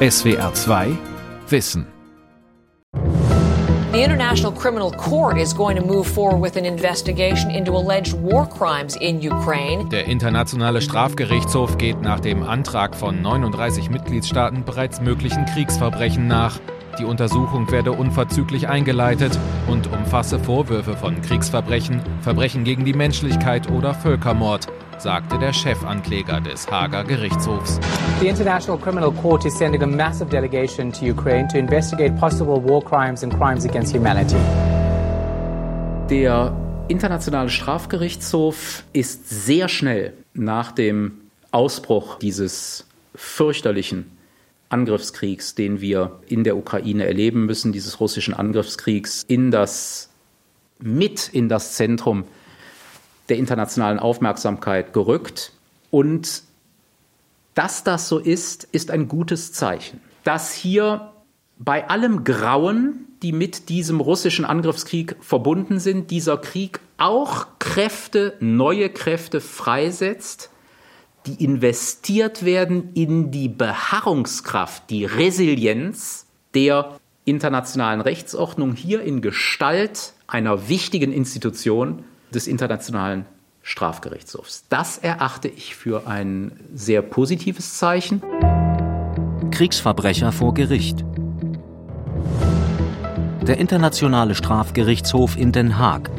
SWR 2 Wissen The International Criminal Court is going to move forward with an investigation into alleged war crimes in Ukraine. Der Internationale Strafgerichtshof geht nach dem Antrag von 39 Mitgliedstaaten bereits möglichen Kriegsverbrechen nach. Die Untersuchung werde unverzüglich eingeleitet und umfasse Vorwürfe von Kriegsverbrechen, Verbrechen gegen die Menschlichkeit oder Völkermord, sagte der Chefankläger des Hager Gerichtshofs. The International Criminal Court is sending a massive delegation to Ukraine to investigate possible war crimes and crimes against humanity. Der Internationale Strafgerichtshof ist sehr schnell nach dem Ausbruch dieses fürchterlichen Angriffskriegs, den wir in der Ukraine erleben müssen, dieses russischen Angriffskriegs, in das mit in das Zentrum der internationalen Aufmerksamkeit gerückt. Und dass das so ist, ist ein gutes Zeichen. Dass hier bei allem Grauen, die mit diesem russischen Angriffskrieg verbunden sind, dieser Krieg auch Kräfte, neue Kräfte freisetzt, die investiert werden in die Beharrungskraft, die Resilienz der internationalen Rechtsordnung hier in Gestalt einer wichtigen Institution des Internationalen Strafgerichtshofs. Das erachte ich für ein sehr positives Zeichen. Kriegsverbrecher vor Gericht. Der Internationale Strafgerichtshof in Den Haag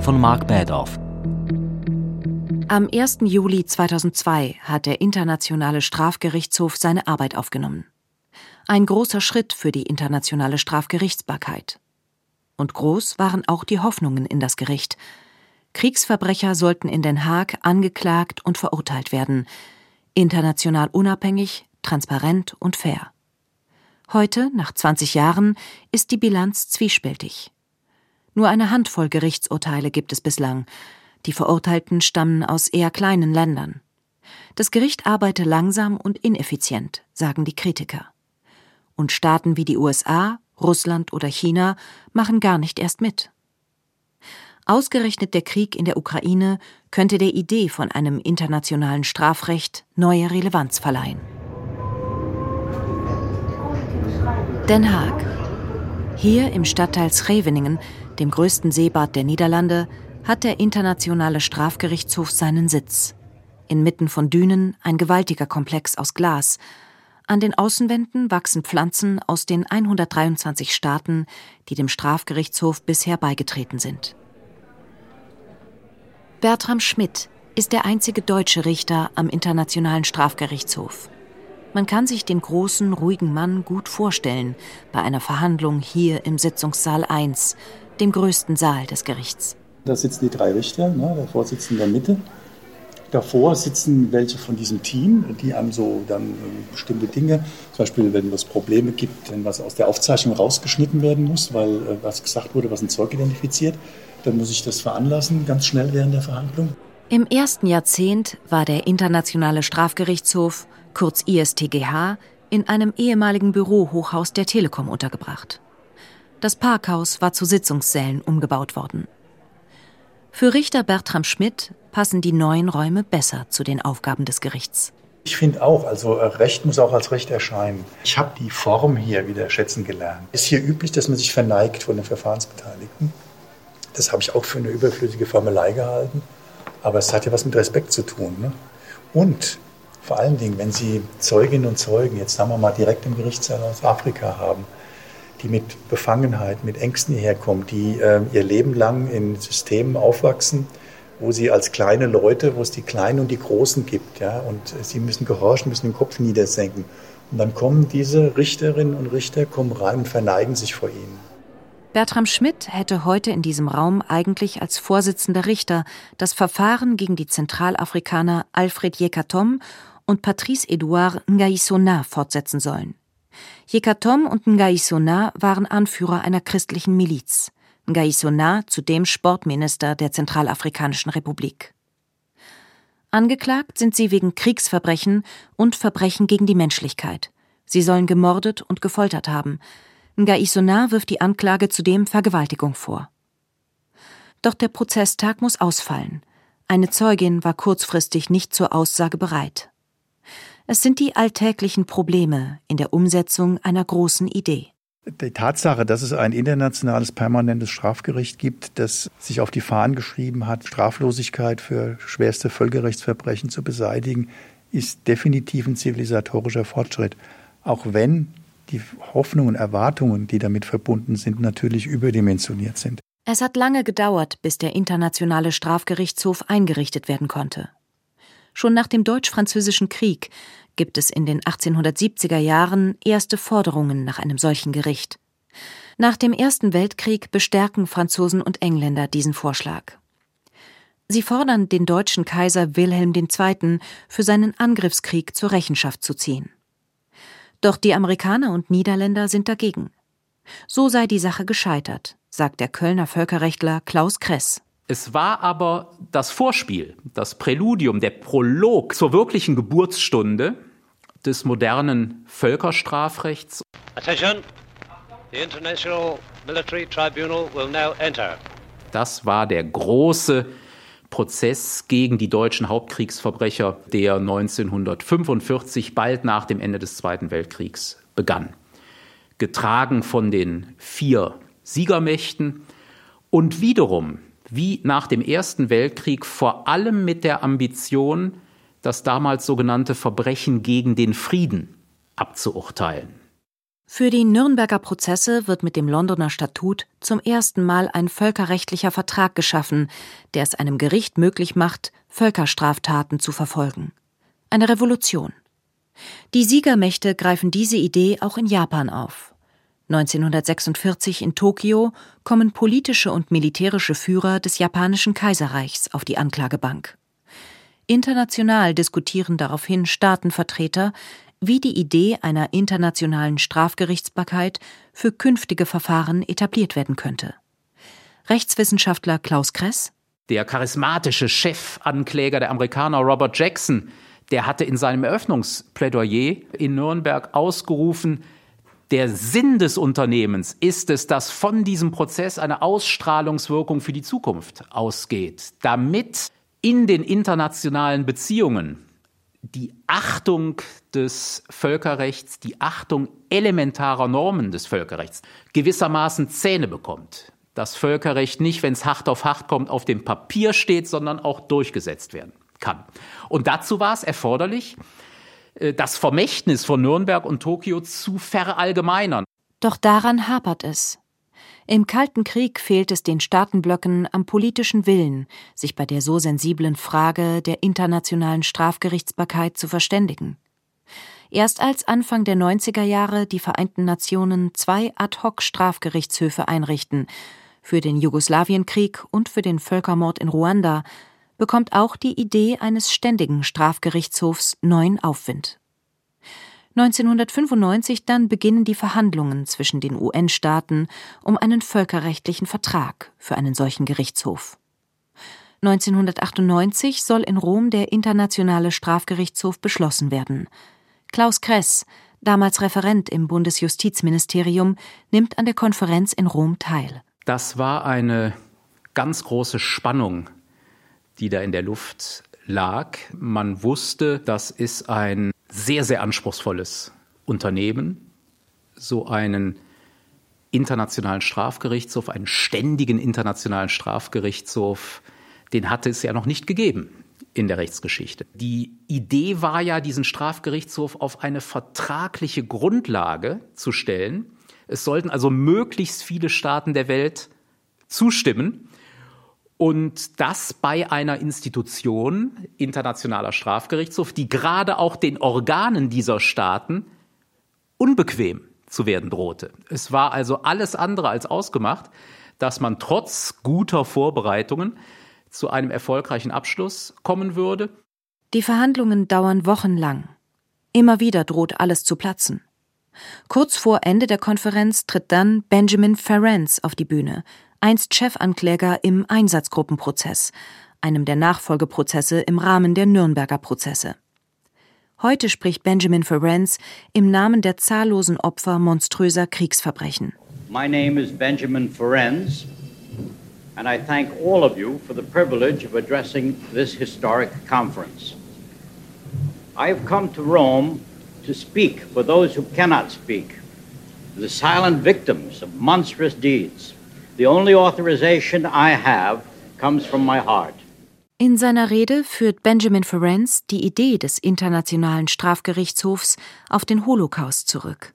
von Mark Badoff. Am 1. Juli 2002 hat der Internationale Strafgerichtshof seine Arbeit aufgenommen. Ein großer Schritt für die internationale Strafgerichtsbarkeit. Und groß waren auch die Hoffnungen in das Gericht. Kriegsverbrecher sollten in Den Haag angeklagt und verurteilt werden, international unabhängig, transparent und fair. Heute, nach 20 Jahren, ist die Bilanz zwiespältig. Nur eine Handvoll Gerichtsurteile gibt es bislang, die Verurteilten stammen aus eher kleinen Ländern. Das Gericht arbeite langsam und ineffizient, sagen die Kritiker. Und Staaten wie die USA, Russland oder China machen gar nicht erst mit. Ausgerechnet der Krieg in der Ukraine könnte der Idee von einem internationalen Strafrecht neue Relevanz verleihen. Den Haag. Hier im Stadtteil Scheveningen, dem größten Seebad der Niederlande, hat der Internationale Strafgerichtshof seinen Sitz. Inmitten von Dünen ein gewaltiger Komplex aus Glas. An den Außenwänden wachsen Pflanzen aus den 123 Staaten, die dem Strafgerichtshof bisher beigetreten sind. Bertram Schmidt ist der einzige deutsche Richter am Internationalen Strafgerichtshof. Man kann sich den großen, ruhigen Mann gut vorstellen bei einer Verhandlung hier im Sitzungssaal 1, dem größten Saal des Gerichts. Da sitzen die drei Richter, ne, der Vorsitzende in der Mitte. Davor sitzen welche von diesem Team, die einem so dann äh, bestimmte Dinge, zum Beispiel wenn es Probleme gibt, wenn was aus der Aufzeichnung rausgeschnitten werden muss, weil äh, was gesagt wurde, was ein Zeug identifiziert, dann muss ich das veranlassen, ganz schnell während der Verhandlung. Im ersten Jahrzehnt war der Internationale Strafgerichtshof, kurz ISTGH, in einem ehemaligen Bürohochhaus der Telekom untergebracht. Das Parkhaus war zu Sitzungssälen umgebaut worden. Für Richter Bertram Schmidt passen die neuen Räume besser zu den Aufgaben des Gerichts. Ich finde auch, also äh, Recht muss auch als Recht erscheinen. Ich habe die Form hier wieder schätzen gelernt. Ist hier üblich, dass man sich verneigt von den Verfahrensbeteiligten? Das habe ich auch für eine überflüssige Formelei gehalten. Aber es hat ja was mit Respekt zu tun. Ne? Und vor allen Dingen, wenn Sie Zeuginnen und Zeugen, jetzt sagen wir mal direkt im Gerichtssaal aus Afrika haben, die mit Befangenheit, mit Ängsten hierher kommen, die äh, ihr Leben lang in Systemen aufwachsen, wo sie als kleine Leute, wo es die Kleinen und die Großen gibt, ja, und sie müssen gehorchen, müssen den Kopf niedersenken. Und dann kommen diese Richterinnen und Richter, kommen rein und verneigen sich vor ihnen. Bertram Schmidt hätte heute in diesem Raum eigentlich als Vorsitzender Richter das Verfahren gegen die Zentralafrikaner Alfred Jekatom und Patrice Edouard Ngaisona fortsetzen sollen. Jekatom und Ngaisona waren Anführer einer christlichen Miliz. Ngaisona zudem Sportminister der Zentralafrikanischen Republik. Angeklagt sind sie wegen Kriegsverbrechen und Verbrechen gegen die Menschlichkeit. Sie sollen gemordet und gefoltert haben. Ngaisona wirft die Anklage zudem Vergewaltigung vor. Doch der Prozesstag muss ausfallen. Eine Zeugin war kurzfristig nicht zur Aussage bereit. Es sind die alltäglichen Probleme in der Umsetzung einer großen Idee. Die Tatsache, dass es ein internationales permanentes Strafgericht gibt, das sich auf die Fahnen geschrieben hat, Straflosigkeit für schwerste Völkerrechtsverbrechen zu beseitigen, ist definitiv ein zivilisatorischer Fortschritt. Auch wenn die Hoffnungen und Erwartungen, die damit verbunden sind, natürlich überdimensioniert sind. Es hat lange gedauert, bis der Internationale Strafgerichtshof eingerichtet werden konnte. Schon nach dem Deutsch-Französischen Krieg gibt es in den 1870er Jahren erste Forderungen nach einem solchen Gericht. Nach dem Ersten Weltkrieg bestärken Franzosen und Engländer diesen Vorschlag. Sie fordern den deutschen Kaiser Wilhelm II. für seinen Angriffskrieg zur Rechenschaft zu ziehen. Doch die Amerikaner und Niederländer sind dagegen. So sei die Sache gescheitert, sagt der Kölner Völkerrechtler Klaus Kress. Es war aber das Vorspiel, das Präludium, der Prolog zur wirklichen Geburtsstunde des modernen Völkerstrafrechts. Attention. The International Military Tribunal will now enter. Das war der große Prozess gegen die deutschen Hauptkriegsverbrecher, der 1945, bald nach dem Ende des Zweiten Weltkriegs, begann. Getragen von den vier Siegermächten und wiederum wie nach dem Ersten Weltkrieg vor allem mit der Ambition, das damals sogenannte Verbrechen gegen den Frieden abzuurteilen. Für die Nürnberger Prozesse wird mit dem Londoner Statut zum ersten Mal ein völkerrechtlicher Vertrag geschaffen, der es einem Gericht möglich macht, Völkerstraftaten zu verfolgen. Eine Revolution. Die Siegermächte greifen diese Idee auch in Japan auf. 1946 in Tokio kommen politische und militärische Führer des japanischen Kaiserreichs auf die Anklagebank. International diskutieren daraufhin Staatenvertreter, wie die Idee einer internationalen Strafgerichtsbarkeit für künftige Verfahren etabliert werden könnte. Rechtswissenschaftler Klaus Kress der charismatische Chefankläger der Amerikaner Robert Jackson, der hatte in seinem Eröffnungsplädoyer in Nürnberg ausgerufen, der Sinn des Unternehmens ist es, dass von diesem Prozess eine Ausstrahlungswirkung für die Zukunft ausgeht, damit in den internationalen Beziehungen die Achtung des Völkerrechts, die Achtung elementarer Normen des Völkerrechts gewissermaßen Zähne bekommt. Das Völkerrecht nicht, wenn es hart auf hart kommt, auf dem Papier steht, sondern auch durchgesetzt werden kann. Und dazu war es erforderlich, das Vermächtnis von Nürnberg und Tokio zu verallgemeinern. Doch daran hapert es. Im Kalten Krieg fehlt es den Staatenblöcken am politischen Willen, sich bei der so sensiblen Frage der internationalen Strafgerichtsbarkeit zu verständigen. Erst als Anfang der 90er Jahre die Vereinten Nationen zwei Ad-hoc-Strafgerichtshöfe einrichten, für den Jugoslawienkrieg und für den Völkermord in Ruanda, bekommt auch die Idee eines ständigen Strafgerichtshofs neuen Aufwind. 1995 dann beginnen die Verhandlungen zwischen den UN-Staaten um einen völkerrechtlichen Vertrag für einen solchen Gerichtshof. 1998 soll in Rom der Internationale Strafgerichtshof beschlossen werden. Klaus Kress, damals Referent im Bundesjustizministerium, nimmt an der Konferenz in Rom teil. Das war eine ganz große Spannung die da in der Luft lag. Man wusste, das ist ein sehr, sehr anspruchsvolles Unternehmen, so einen internationalen Strafgerichtshof, einen ständigen internationalen Strafgerichtshof, den hatte es ja noch nicht gegeben in der Rechtsgeschichte. Die Idee war ja, diesen Strafgerichtshof auf eine vertragliche Grundlage zu stellen. Es sollten also möglichst viele Staaten der Welt zustimmen. Und das bei einer Institution, Internationaler Strafgerichtshof, die gerade auch den Organen dieser Staaten unbequem zu werden drohte. Es war also alles andere als ausgemacht, dass man trotz guter Vorbereitungen zu einem erfolgreichen Abschluss kommen würde. Die Verhandlungen dauern wochenlang. Immer wieder droht alles zu platzen. Kurz vor Ende der Konferenz tritt dann Benjamin Ferencz auf die Bühne, einst Chefankläger im Einsatzgruppenprozess, einem der Nachfolgeprozesse im Rahmen der Nürnberger Prozesse. Heute spricht Benjamin Ferencz im Namen der zahllosen Opfer monströser Kriegsverbrechen. My name is Benjamin Ferencz and I thank all of you for the privilege of addressing this historic conference. I have come to Rome to speak for those who cannot speak, the silent victims of monstrous deeds. The only authorization I have comes from my heart. In seiner Rede führt Benjamin Ferencz die Idee des Internationalen Strafgerichtshofs auf den Holocaust zurück.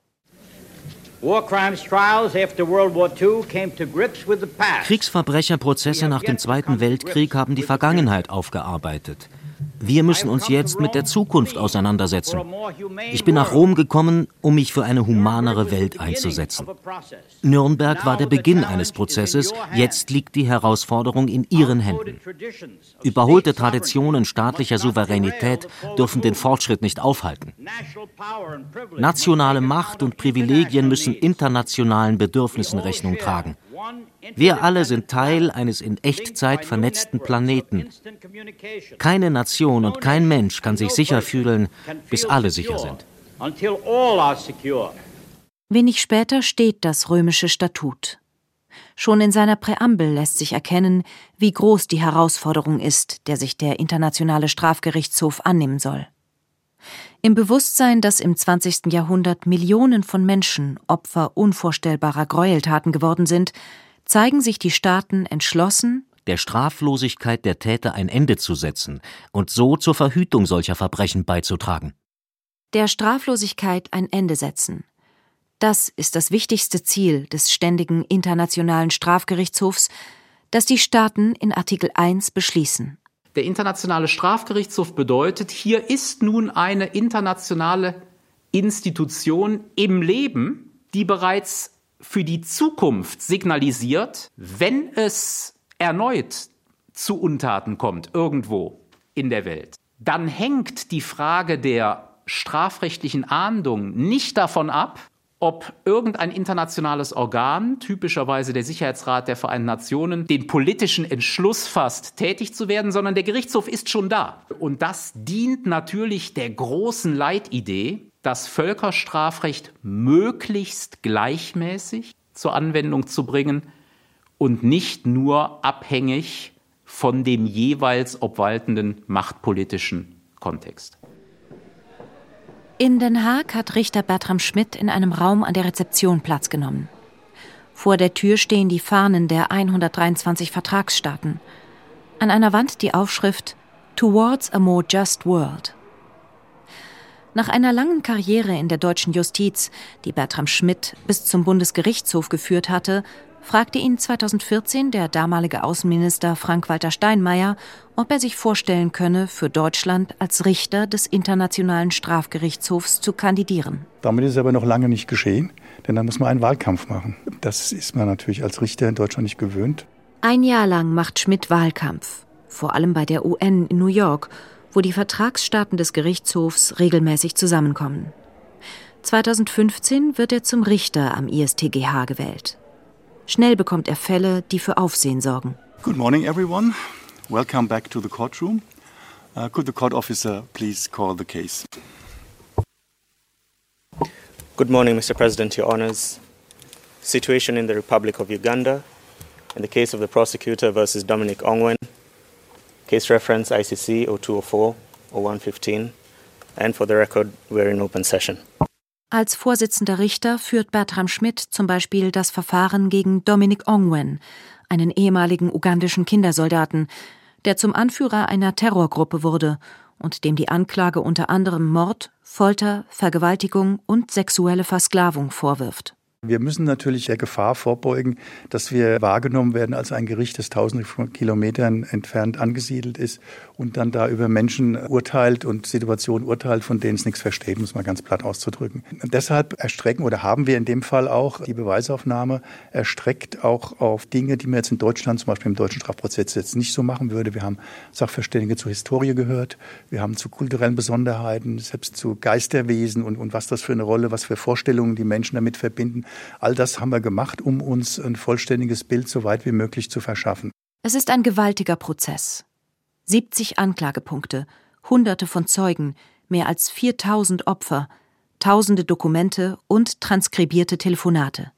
Kriegsverbrecherprozesse nach dem Zweiten Weltkrieg haben die Vergangenheit aufgearbeitet. Wir müssen uns jetzt mit der Zukunft auseinandersetzen. Ich bin nach Rom gekommen, um mich für eine humanere Welt einzusetzen. Nürnberg war der Beginn eines Prozesses, jetzt liegt die Herausforderung in Ihren Händen. Überholte Traditionen staatlicher Souveränität dürfen den Fortschritt nicht aufhalten. Nationale Macht und Privilegien müssen internationalen Bedürfnissen Rechnung tragen. Wir alle sind Teil eines in Echtzeit vernetzten Planeten. Keine Nation und kein Mensch kann sich sicher fühlen, bis alle sicher sind. Wenig später steht das römische Statut. Schon in seiner Präambel lässt sich erkennen, wie groß die Herausforderung ist, der sich der Internationale Strafgerichtshof annehmen soll. Im Bewusstsein, dass im 20. Jahrhundert Millionen von Menschen Opfer unvorstellbarer Gräueltaten geworden sind, zeigen sich die Staaten entschlossen, der Straflosigkeit der Täter ein Ende zu setzen und so zur Verhütung solcher Verbrechen beizutragen. Der Straflosigkeit ein Ende setzen. Das ist das wichtigste Ziel des ständigen Internationalen Strafgerichtshofs, das die Staaten in Artikel 1 beschließen. Der Internationale Strafgerichtshof bedeutet, hier ist nun eine internationale Institution im Leben, die bereits für die Zukunft signalisiert, wenn es erneut zu Untaten kommt, irgendwo in der Welt, dann hängt die Frage der strafrechtlichen Ahndung nicht davon ab, ob irgendein internationales Organ, typischerweise der Sicherheitsrat der Vereinten Nationen, den politischen Entschluss fasst, tätig zu werden, sondern der Gerichtshof ist schon da. Und das dient natürlich der großen Leitidee, das Völkerstrafrecht möglichst gleichmäßig zur Anwendung zu bringen und nicht nur abhängig von dem jeweils obwaltenden machtpolitischen Kontext. In Den Haag hat Richter Bertram Schmidt in einem Raum an der Rezeption Platz genommen. Vor der Tür stehen die Fahnen der 123 Vertragsstaaten. An einer Wand die Aufschrift Towards a More Just World. Nach einer langen Karriere in der deutschen Justiz, die Bertram Schmidt bis zum Bundesgerichtshof geführt hatte, fragte ihn 2014 der damalige Außenminister Frank-Walter Steinmeier, ob er sich vorstellen könne, für Deutschland als Richter des Internationalen Strafgerichtshofs zu kandidieren. Damit ist es aber noch lange nicht geschehen, denn dann muss man einen Wahlkampf machen. Das ist man natürlich als Richter in Deutschland nicht gewöhnt. Ein Jahr lang macht Schmidt Wahlkampf, vor allem bei der UN in New York wo die Vertragsstaaten des Gerichtshofs regelmäßig zusammenkommen. 2015 wird er zum Richter am ISTGH gewählt. Schnell bekommt er Fälle, die für Aufsehen sorgen. Good morning, everyone. Welcome back to the courtroom. Uh, could the court officer please call the case? Good morning, Mr. President, Your Honors. Situation in the Republic of Uganda. In the case of the prosecutor versus Dominic Ongwen, Case reference ICC 0204 0115. And for the record, we're in open session. Als Vorsitzender Richter führt Bertram Schmidt zum Beispiel das Verfahren gegen Dominic Ongwen, einen ehemaligen ugandischen Kindersoldaten, der zum Anführer einer Terrorgruppe wurde und dem die Anklage unter anderem Mord, Folter, Vergewaltigung und sexuelle Versklavung vorwirft. Wir müssen natürlich der Gefahr vorbeugen, dass wir wahrgenommen werden als ein Gericht, das tausende von Kilometern entfernt angesiedelt ist und dann da über Menschen urteilt und Situationen urteilt, von denen es nichts versteht, muss man ganz platt auszudrücken. Und deshalb erstrecken oder haben wir in dem Fall auch die Beweisaufnahme erstreckt auch auf Dinge, die man jetzt in Deutschland zum Beispiel im deutschen Strafprozess jetzt nicht so machen würde. Wir haben Sachverständige zur Historie gehört, wir haben zu kulturellen Besonderheiten, selbst zu Geisterwesen und, und was das für eine Rolle, was für Vorstellungen die Menschen damit verbinden. All das haben wir gemacht, um uns ein vollständiges Bild so weit wie möglich zu verschaffen. Es ist ein gewaltiger Prozess. 70 Anklagepunkte, Hunderte von Zeugen, mehr als 4000 Opfer, tausende Dokumente und transkribierte Telefonate.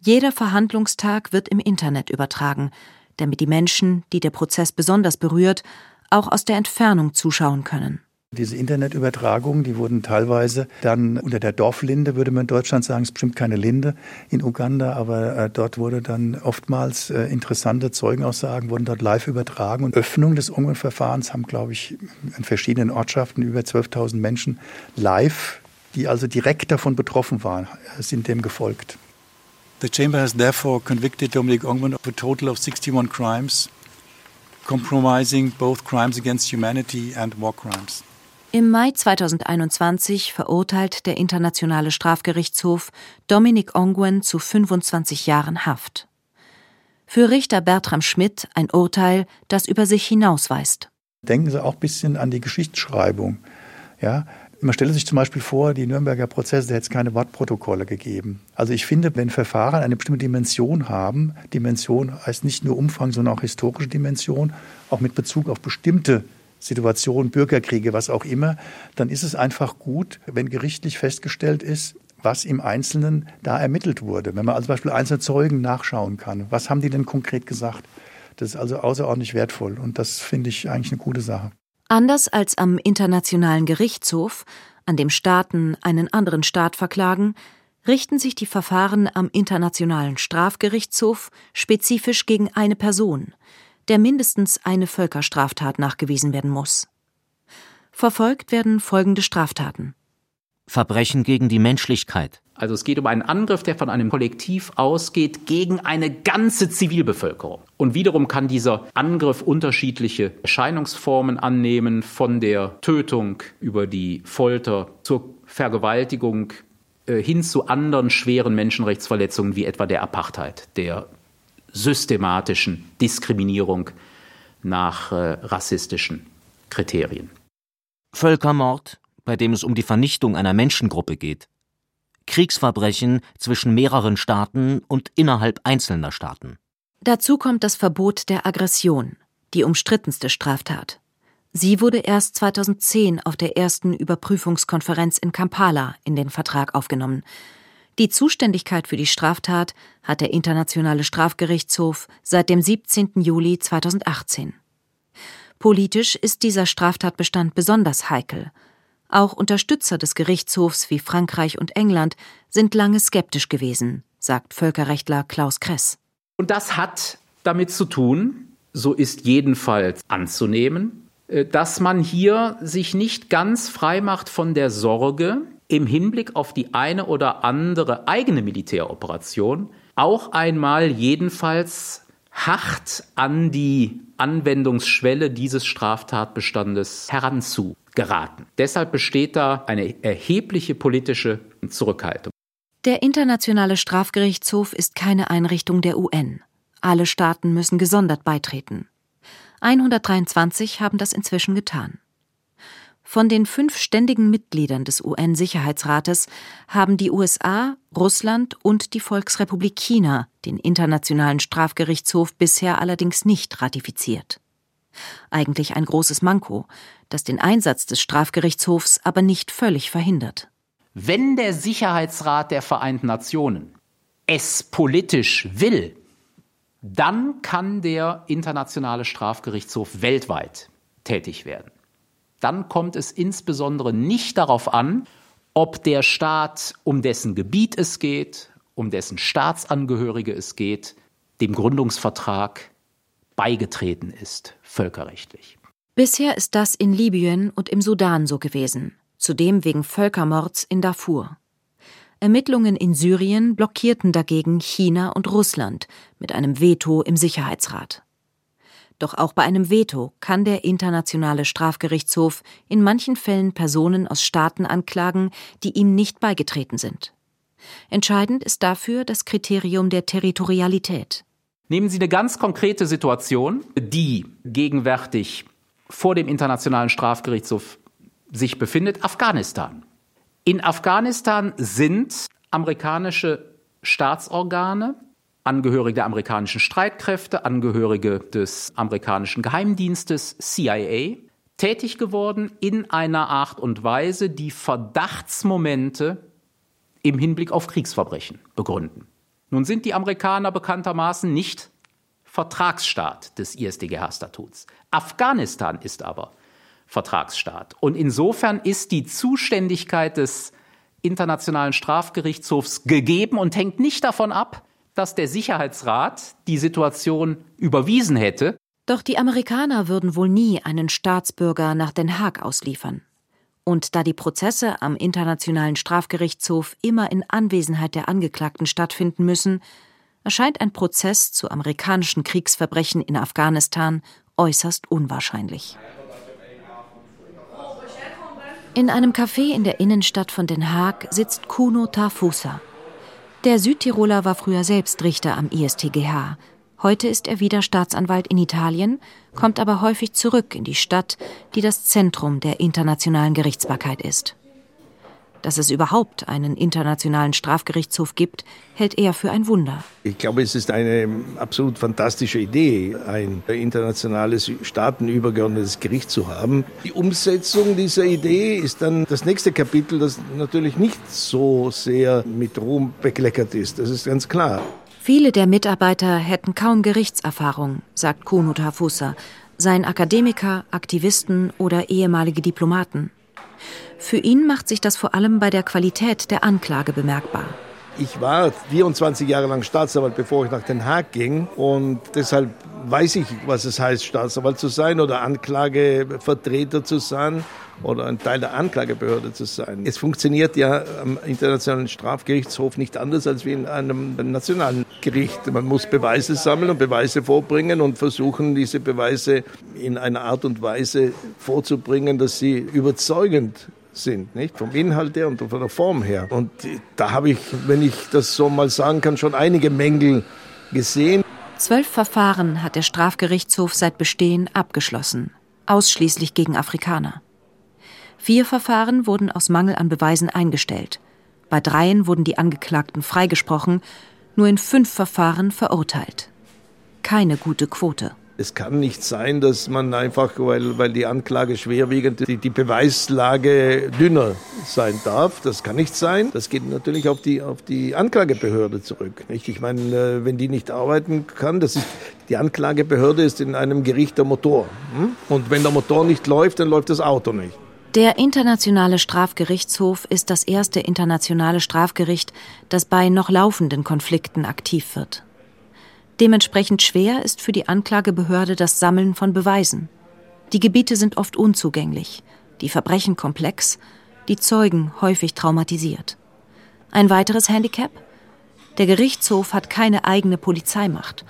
Jeder Verhandlungstag wird im Internet übertragen, damit die Menschen, die der Prozess besonders berührt, auch aus der Entfernung zuschauen können. Diese Internetübertragungen, die wurden teilweise dann unter der Dorflinde, würde man in Deutschland sagen, es ist bestimmt keine Linde in Uganda, aber äh, dort wurde dann oftmals äh, interessante Zeugenaussagen, wurden dort live übertragen. Und Öffnung des Ungarn-Verfahrens haben, glaube ich, in verschiedenen Ortschaften über 12.000 Menschen live, die also direkt davon betroffen waren, sind dem gefolgt. The chamber has therefore convicted Dominic Ongwen of a total of 61 crimes, compromising both crimes against humanity and war crimes. Im Mai 2021 verurteilt der Internationale Strafgerichtshof Dominic Ongwen zu 25 Jahren Haft. Für Richter Bertram Schmidt ein Urteil, das über sich hinausweist. Denken Sie auch ein bisschen an die Geschichtsschreibung. Ja, man stelle sich zum Beispiel vor, die Nürnberger Prozesse, da hätte es keine Wortprotokolle gegeben. Also ich finde, wenn Verfahren eine bestimmte Dimension haben, Dimension heißt nicht nur Umfang, sondern auch historische Dimension, auch mit Bezug auf bestimmte Situationen, Bürgerkriege, was auch immer, dann ist es einfach gut, wenn gerichtlich festgestellt ist, was im Einzelnen da ermittelt wurde. Wenn man also zum Beispiel einzelne Zeugen nachschauen kann, was haben die denn konkret gesagt? Das ist also außerordentlich wertvoll und das finde ich eigentlich eine gute Sache. Anders als am Internationalen Gerichtshof, an dem Staaten einen anderen Staat verklagen, richten sich die Verfahren am Internationalen Strafgerichtshof spezifisch gegen eine Person, der mindestens eine Völkerstraftat nachgewiesen werden muss. Verfolgt werden folgende Straftaten. Verbrechen gegen die Menschlichkeit. Also es geht um einen Angriff, der von einem Kollektiv ausgeht gegen eine ganze Zivilbevölkerung. Und wiederum kann dieser Angriff unterschiedliche Erscheinungsformen annehmen, von der Tötung über die Folter zur Vergewaltigung äh, hin zu anderen schweren Menschenrechtsverletzungen wie etwa der Apartheid, der systematischen Diskriminierung nach äh, rassistischen Kriterien. Völkermord, bei dem es um die Vernichtung einer Menschengruppe geht. Kriegsverbrechen zwischen mehreren Staaten und innerhalb einzelner Staaten. Dazu kommt das Verbot der Aggression, die umstrittenste Straftat. Sie wurde erst 2010 auf der ersten Überprüfungskonferenz in Kampala in den Vertrag aufgenommen. Die Zuständigkeit für die Straftat hat der Internationale Strafgerichtshof seit dem 17. Juli 2018. Politisch ist dieser Straftatbestand besonders heikel auch Unterstützer des Gerichtshofs wie Frankreich und England sind lange skeptisch gewesen, sagt Völkerrechtler Klaus Kress. Und das hat damit zu tun, so ist jedenfalls anzunehmen, äh, dass man hier sich nicht ganz frei macht von der Sorge, im Hinblick auf die eine oder andere eigene Militäroperation auch einmal jedenfalls hart an die Anwendungsschwelle dieses Straftatbestandes heranzugeraten. Deshalb besteht da eine erhebliche politische Zurückhaltung. Der Internationale Strafgerichtshof ist keine Einrichtung der UN. Alle Staaten müssen gesondert beitreten. 123 haben das inzwischen getan. Von den fünf ständigen Mitgliedern des UN-Sicherheitsrates haben die USA, Russland und die Volksrepublik China den Internationalen Strafgerichtshof bisher allerdings nicht ratifiziert. Eigentlich ein großes Manko, das den Einsatz des Strafgerichtshofs aber nicht völlig verhindert. Wenn der Sicherheitsrat der Vereinten Nationen es politisch will, dann kann der Internationale Strafgerichtshof weltweit tätig werden dann kommt es insbesondere nicht darauf an, ob der Staat, um dessen Gebiet es geht, um dessen Staatsangehörige es geht, dem Gründungsvertrag beigetreten ist, völkerrechtlich. Bisher ist das in Libyen und im Sudan so gewesen, zudem wegen Völkermords in Darfur. Ermittlungen in Syrien blockierten dagegen China und Russland mit einem Veto im Sicherheitsrat. Doch auch bei einem Veto kann der Internationale Strafgerichtshof in manchen Fällen Personen aus Staaten anklagen, die ihm nicht beigetreten sind. Entscheidend ist dafür das Kriterium der Territorialität. Nehmen Sie eine ganz konkrete Situation, die gegenwärtig vor dem Internationalen Strafgerichtshof sich befindet, Afghanistan. In Afghanistan sind amerikanische Staatsorgane Angehörige der amerikanischen Streitkräfte, Angehörige des amerikanischen Geheimdienstes CIA, tätig geworden in einer Art und Weise, die Verdachtsmomente im Hinblick auf Kriegsverbrechen begründen. Nun sind die Amerikaner bekanntermaßen nicht Vertragsstaat des ISDGH-Statuts. Afghanistan ist aber Vertragsstaat. Und insofern ist die Zuständigkeit des Internationalen Strafgerichtshofs gegeben und hängt nicht davon ab, dass der Sicherheitsrat die Situation überwiesen hätte. Doch die Amerikaner würden wohl nie einen Staatsbürger nach Den Haag ausliefern. Und da die Prozesse am Internationalen Strafgerichtshof immer in Anwesenheit der Angeklagten stattfinden müssen, erscheint ein Prozess zu amerikanischen Kriegsverbrechen in Afghanistan äußerst unwahrscheinlich. In einem Café in der Innenstadt von Den Haag sitzt Kuno Tafusa. Der Südtiroler war früher selbst Richter am ISTGH. Heute ist er wieder Staatsanwalt in Italien, kommt aber häufig zurück in die Stadt, die das Zentrum der internationalen Gerichtsbarkeit ist. Dass es überhaupt einen internationalen Strafgerichtshof gibt, hält er für ein Wunder. Ich glaube, es ist eine absolut fantastische Idee, ein internationales, staatenübergeordnetes Gericht zu haben. Die Umsetzung dieser Idee ist dann das nächste Kapitel, das natürlich nicht so sehr mit Ruhm bekleckert ist. Das ist ganz klar. Viele der Mitarbeiter hätten kaum Gerichtserfahrung, sagt Kunut Hafusa, seien Akademiker, Aktivisten oder ehemalige Diplomaten. Für ihn macht sich das vor allem bei der Qualität der Anklage bemerkbar. Ich war 24 Jahre lang Staatsanwalt, bevor ich nach Den Haag ging. Und deshalb weiß ich, was es heißt, Staatsanwalt zu sein oder Anklagevertreter zu sein oder ein Teil der Anklagebehörde zu sein. Es funktioniert ja am Internationalen Strafgerichtshof nicht anders als wie in einem nationalen Gericht. Man muss Beweise sammeln und Beweise vorbringen und versuchen, diese Beweise in einer Art und Weise vorzubringen, dass sie überzeugend sind, nicht? Vom Inhalt her und von der Form her. Und da habe ich, wenn ich das so mal sagen kann, schon einige Mängel gesehen. Zwölf Verfahren hat der Strafgerichtshof seit Bestehen abgeschlossen, ausschließlich gegen Afrikaner. Vier Verfahren wurden aus Mangel an Beweisen eingestellt. Bei dreien wurden die Angeklagten freigesprochen, nur in fünf Verfahren verurteilt. Keine gute Quote. Es kann nicht sein, dass man einfach, weil, weil die Anklage schwerwiegend, die, die Beweislage dünner sein darf. Das kann nicht sein. Das geht natürlich auf die, auf die Anklagebehörde zurück. Nicht? Ich meine, äh, wenn die nicht arbeiten kann, das ist, die Anklagebehörde ist in einem Gericht der Motor. Hm? Und wenn der Motor nicht läuft, dann läuft das Auto nicht. Der Internationale Strafgerichtshof ist das erste internationale Strafgericht, das bei noch laufenden Konflikten aktiv wird. Dementsprechend schwer ist für die Anklagebehörde das Sammeln von Beweisen. Die Gebiete sind oft unzugänglich, die Verbrechen komplex, die Zeugen häufig traumatisiert. Ein weiteres Handicap? Der Gerichtshof hat keine eigene Polizeimacht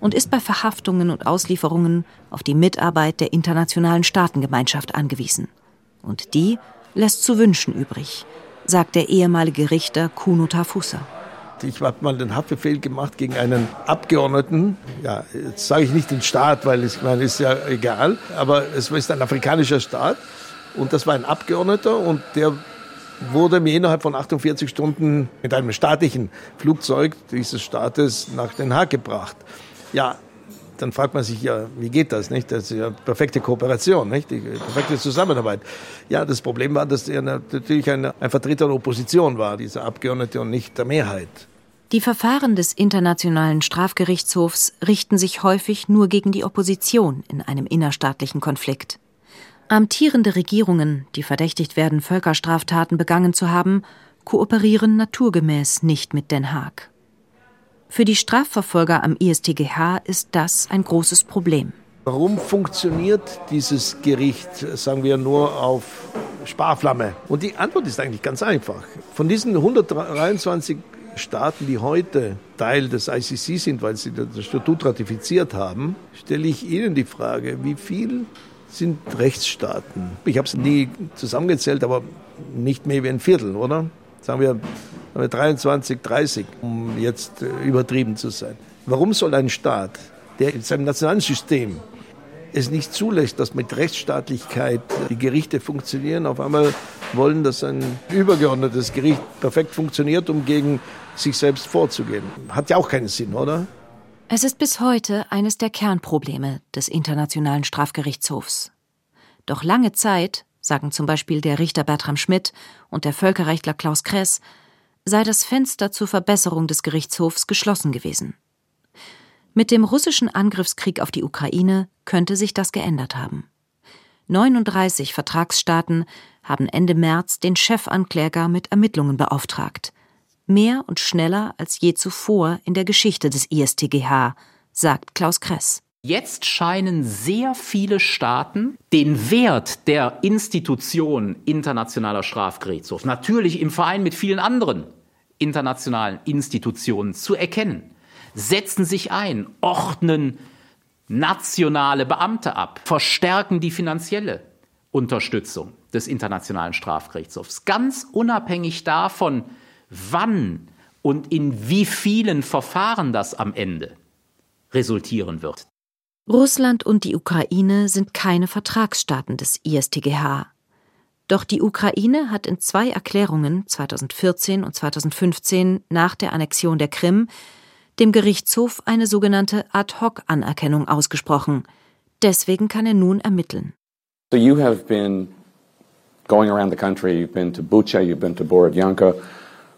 und ist bei Verhaftungen und Auslieferungen auf die Mitarbeit der internationalen Staatengemeinschaft angewiesen. Und die lässt zu wünschen übrig, sagt der ehemalige Richter Kuno Tafusa. Ich habe mal den Haftbefehl gemacht gegen einen Abgeordneten. Ja, jetzt sage ich nicht den Staat, weil es, meine, ist ja egal. Aber es ist ein afrikanischer Staat. Und das war ein Abgeordneter und der wurde mir innerhalb von 48 Stunden mit einem staatlichen Flugzeug dieses Staates nach Den Haag gebracht. Ja, dann fragt man sich ja, wie geht das, nicht? Das ist ja perfekte Kooperation, nicht? Die perfekte Zusammenarbeit. Ja, das Problem war, dass er natürlich ein, ein Vertreter der Opposition war, dieser Abgeordnete, und nicht der Mehrheit. Die Verfahren des Internationalen Strafgerichtshofs richten sich häufig nur gegen die Opposition in einem innerstaatlichen Konflikt. Amtierende Regierungen, die verdächtigt werden, Völkerstraftaten begangen zu haben, kooperieren naturgemäß nicht mit Den Haag. Für die Strafverfolger am ISTGH ist das ein großes Problem. Warum funktioniert dieses Gericht, sagen wir, nur auf Sparflamme? Und die Antwort ist eigentlich ganz einfach. Von diesen 123 Staaten, die heute Teil des ICC sind, weil sie das Statut ratifiziert haben, stelle ich Ihnen die Frage, wie viel sind Rechtsstaaten? Ich habe es nie zusammengezählt, aber nicht mehr wie ein Viertel, oder? Sagen wir 23, 30, um jetzt äh, übertrieben zu sein. Warum soll ein Staat, der in seinem nationalen System es nicht zulässt, dass mit Rechtsstaatlichkeit die Gerichte funktionieren, auf einmal wollen, dass ein übergeordnetes Gericht perfekt funktioniert, um gegen sich selbst vorzugehen. Hat ja auch keinen Sinn, oder? Es ist bis heute eines der Kernprobleme des Internationalen Strafgerichtshofs. Doch lange Zeit, sagen zum Beispiel der Richter Bertram Schmidt und der Völkerrechtler Klaus Kress, sei das Fenster zur Verbesserung des Gerichtshofs geschlossen gewesen. Mit dem russischen Angriffskrieg auf die Ukraine könnte sich das geändert haben. 39 Vertragsstaaten haben Ende März den Chefankläger mit Ermittlungen beauftragt. Mehr und schneller als je zuvor in der Geschichte des ISTGH, sagt Klaus Kress. Jetzt scheinen sehr viele Staaten den Wert der Institution Internationaler Strafgerichtshof, natürlich im Verein mit vielen anderen internationalen Institutionen, zu erkennen, setzen sich ein, ordnen nationale Beamte ab, verstärken die finanzielle Unterstützung des Internationalen Strafgerichtshofs, ganz unabhängig davon, wann und in wie vielen Verfahren das am Ende resultieren wird. Russland und die Ukraine sind keine Vertragsstaaten des ISTGH. Doch die Ukraine hat in zwei Erklärungen 2014 und 2015 nach der Annexion der Krim dem Gerichtshof eine sogenannte Ad-hoc-Anerkennung ausgesprochen. Deswegen kann er nun ermitteln. So you have been going around the country, you've been to Bucha, you've been to Borodyanka.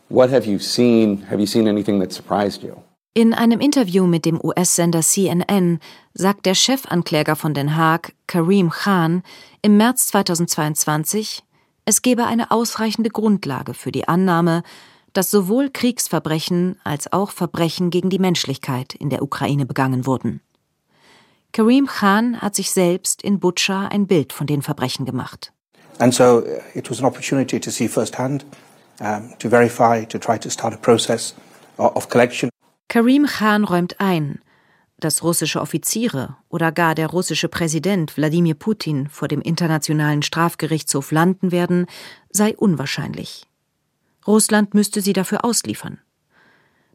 What have you seen? Have you seen anything that surprised you? In einem Interview mit dem US-Sender CNN sagt der Chefankläger von Den Haag, Karim Khan, im März 2022, es gebe eine ausreichende Grundlage für die Annahme, dass sowohl Kriegsverbrechen als auch Verbrechen gegen die Menschlichkeit in der Ukraine begangen wurden. Karim Khan hat sich selbst in Butscha ein Bild von den Verbrechen gemacht. And so uh, it was an opportunity to see firsthand, um, to verify, to try to start a process of collection. Karim Khan räumt ein, dass russische Offiziere oder gar der russische Präsident Wladimir Putin vor dem Internationalen Strafgerichtshof landen werden, sei unwahrscheinlich. Russland müsste sie dafür ausliefern.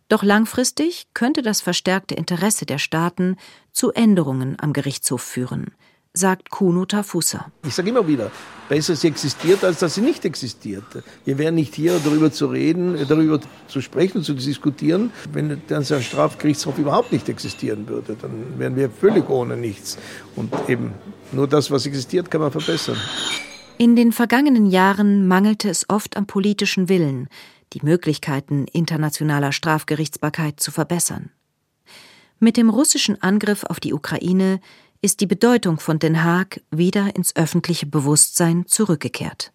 Doch langfristig könnte das verstärkte Interesse der Staaten zu Änderungen am Gerichtshof führen, sagt Kuno Tafusa. Ich sage immer wieder, besser sie existiert, als dass sie nicht existiert. Wir wären nicht hier, darüber zu reden, darüber zu sprechen, zu diskutieren, wenn der Strafgerichtshof überhaupt nicht existieren würde. Dann wären wir völlig ohne nichts. Und eben nur das, was existiert, kann man verbessern. In den vergangenen Jahren mangelte es oft am politischen Willen, die Möglichkeiten internationaler Strafgerichtsbarkeit zu verbessern. Mit dem russischen Angriff auf die Ukraine ist die Bedeutung von Den Haag wieder ins öffentliche Bewusstsein zurückgekehrt.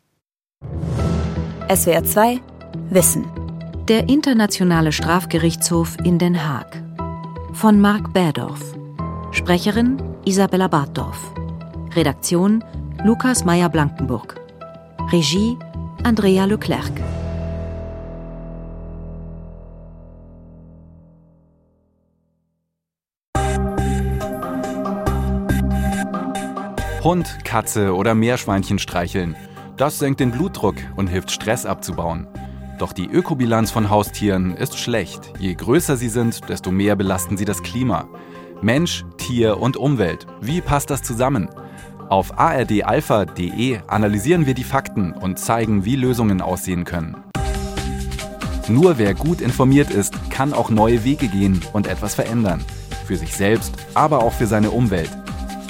SWR 2 Wissen. Der Internationale Strafgerichtshof in Den Haag. Von Marc Bärdorf. Sprecherin Isabella Bartdorf. Redaktion Lukas Meyer-Blankenburg. Regie Andrea Leclerc. Hund, Katze oder Meerschweinchen streicheln. Das senkt den Blutdruck und hilft Stress abzubauen. Doch die Ökobilanz von Haustieren ist schlecht. Je größer sie sind, desto mehr belasten sie das Klima. Mensch, Tier und Umwelt. Wie passt das zusammen? Auf ardalpha.de analysieren wir die Fakten und zeigen, wie Lösungen aussehen können. Nur wer gut informiert ist, kann auch neue Wege gehen und etwas verändern. Für sich selbst, aber auch für seine Umwelt.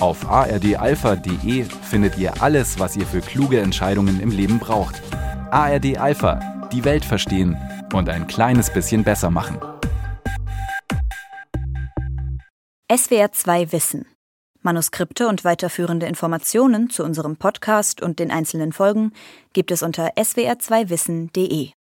Auf ardalpha.de findet ihr alles, was ihr für kluge Entscheidungen im Leben braucht. ARD Alpha, die Welt verstehen und ein kleines bisschen besser machen. SWR 2 Wissen. Manuskripte und weiterführende Informationen zu unserem Podcast und den einzelnen Folgen gibt es unter swr2wissen.de.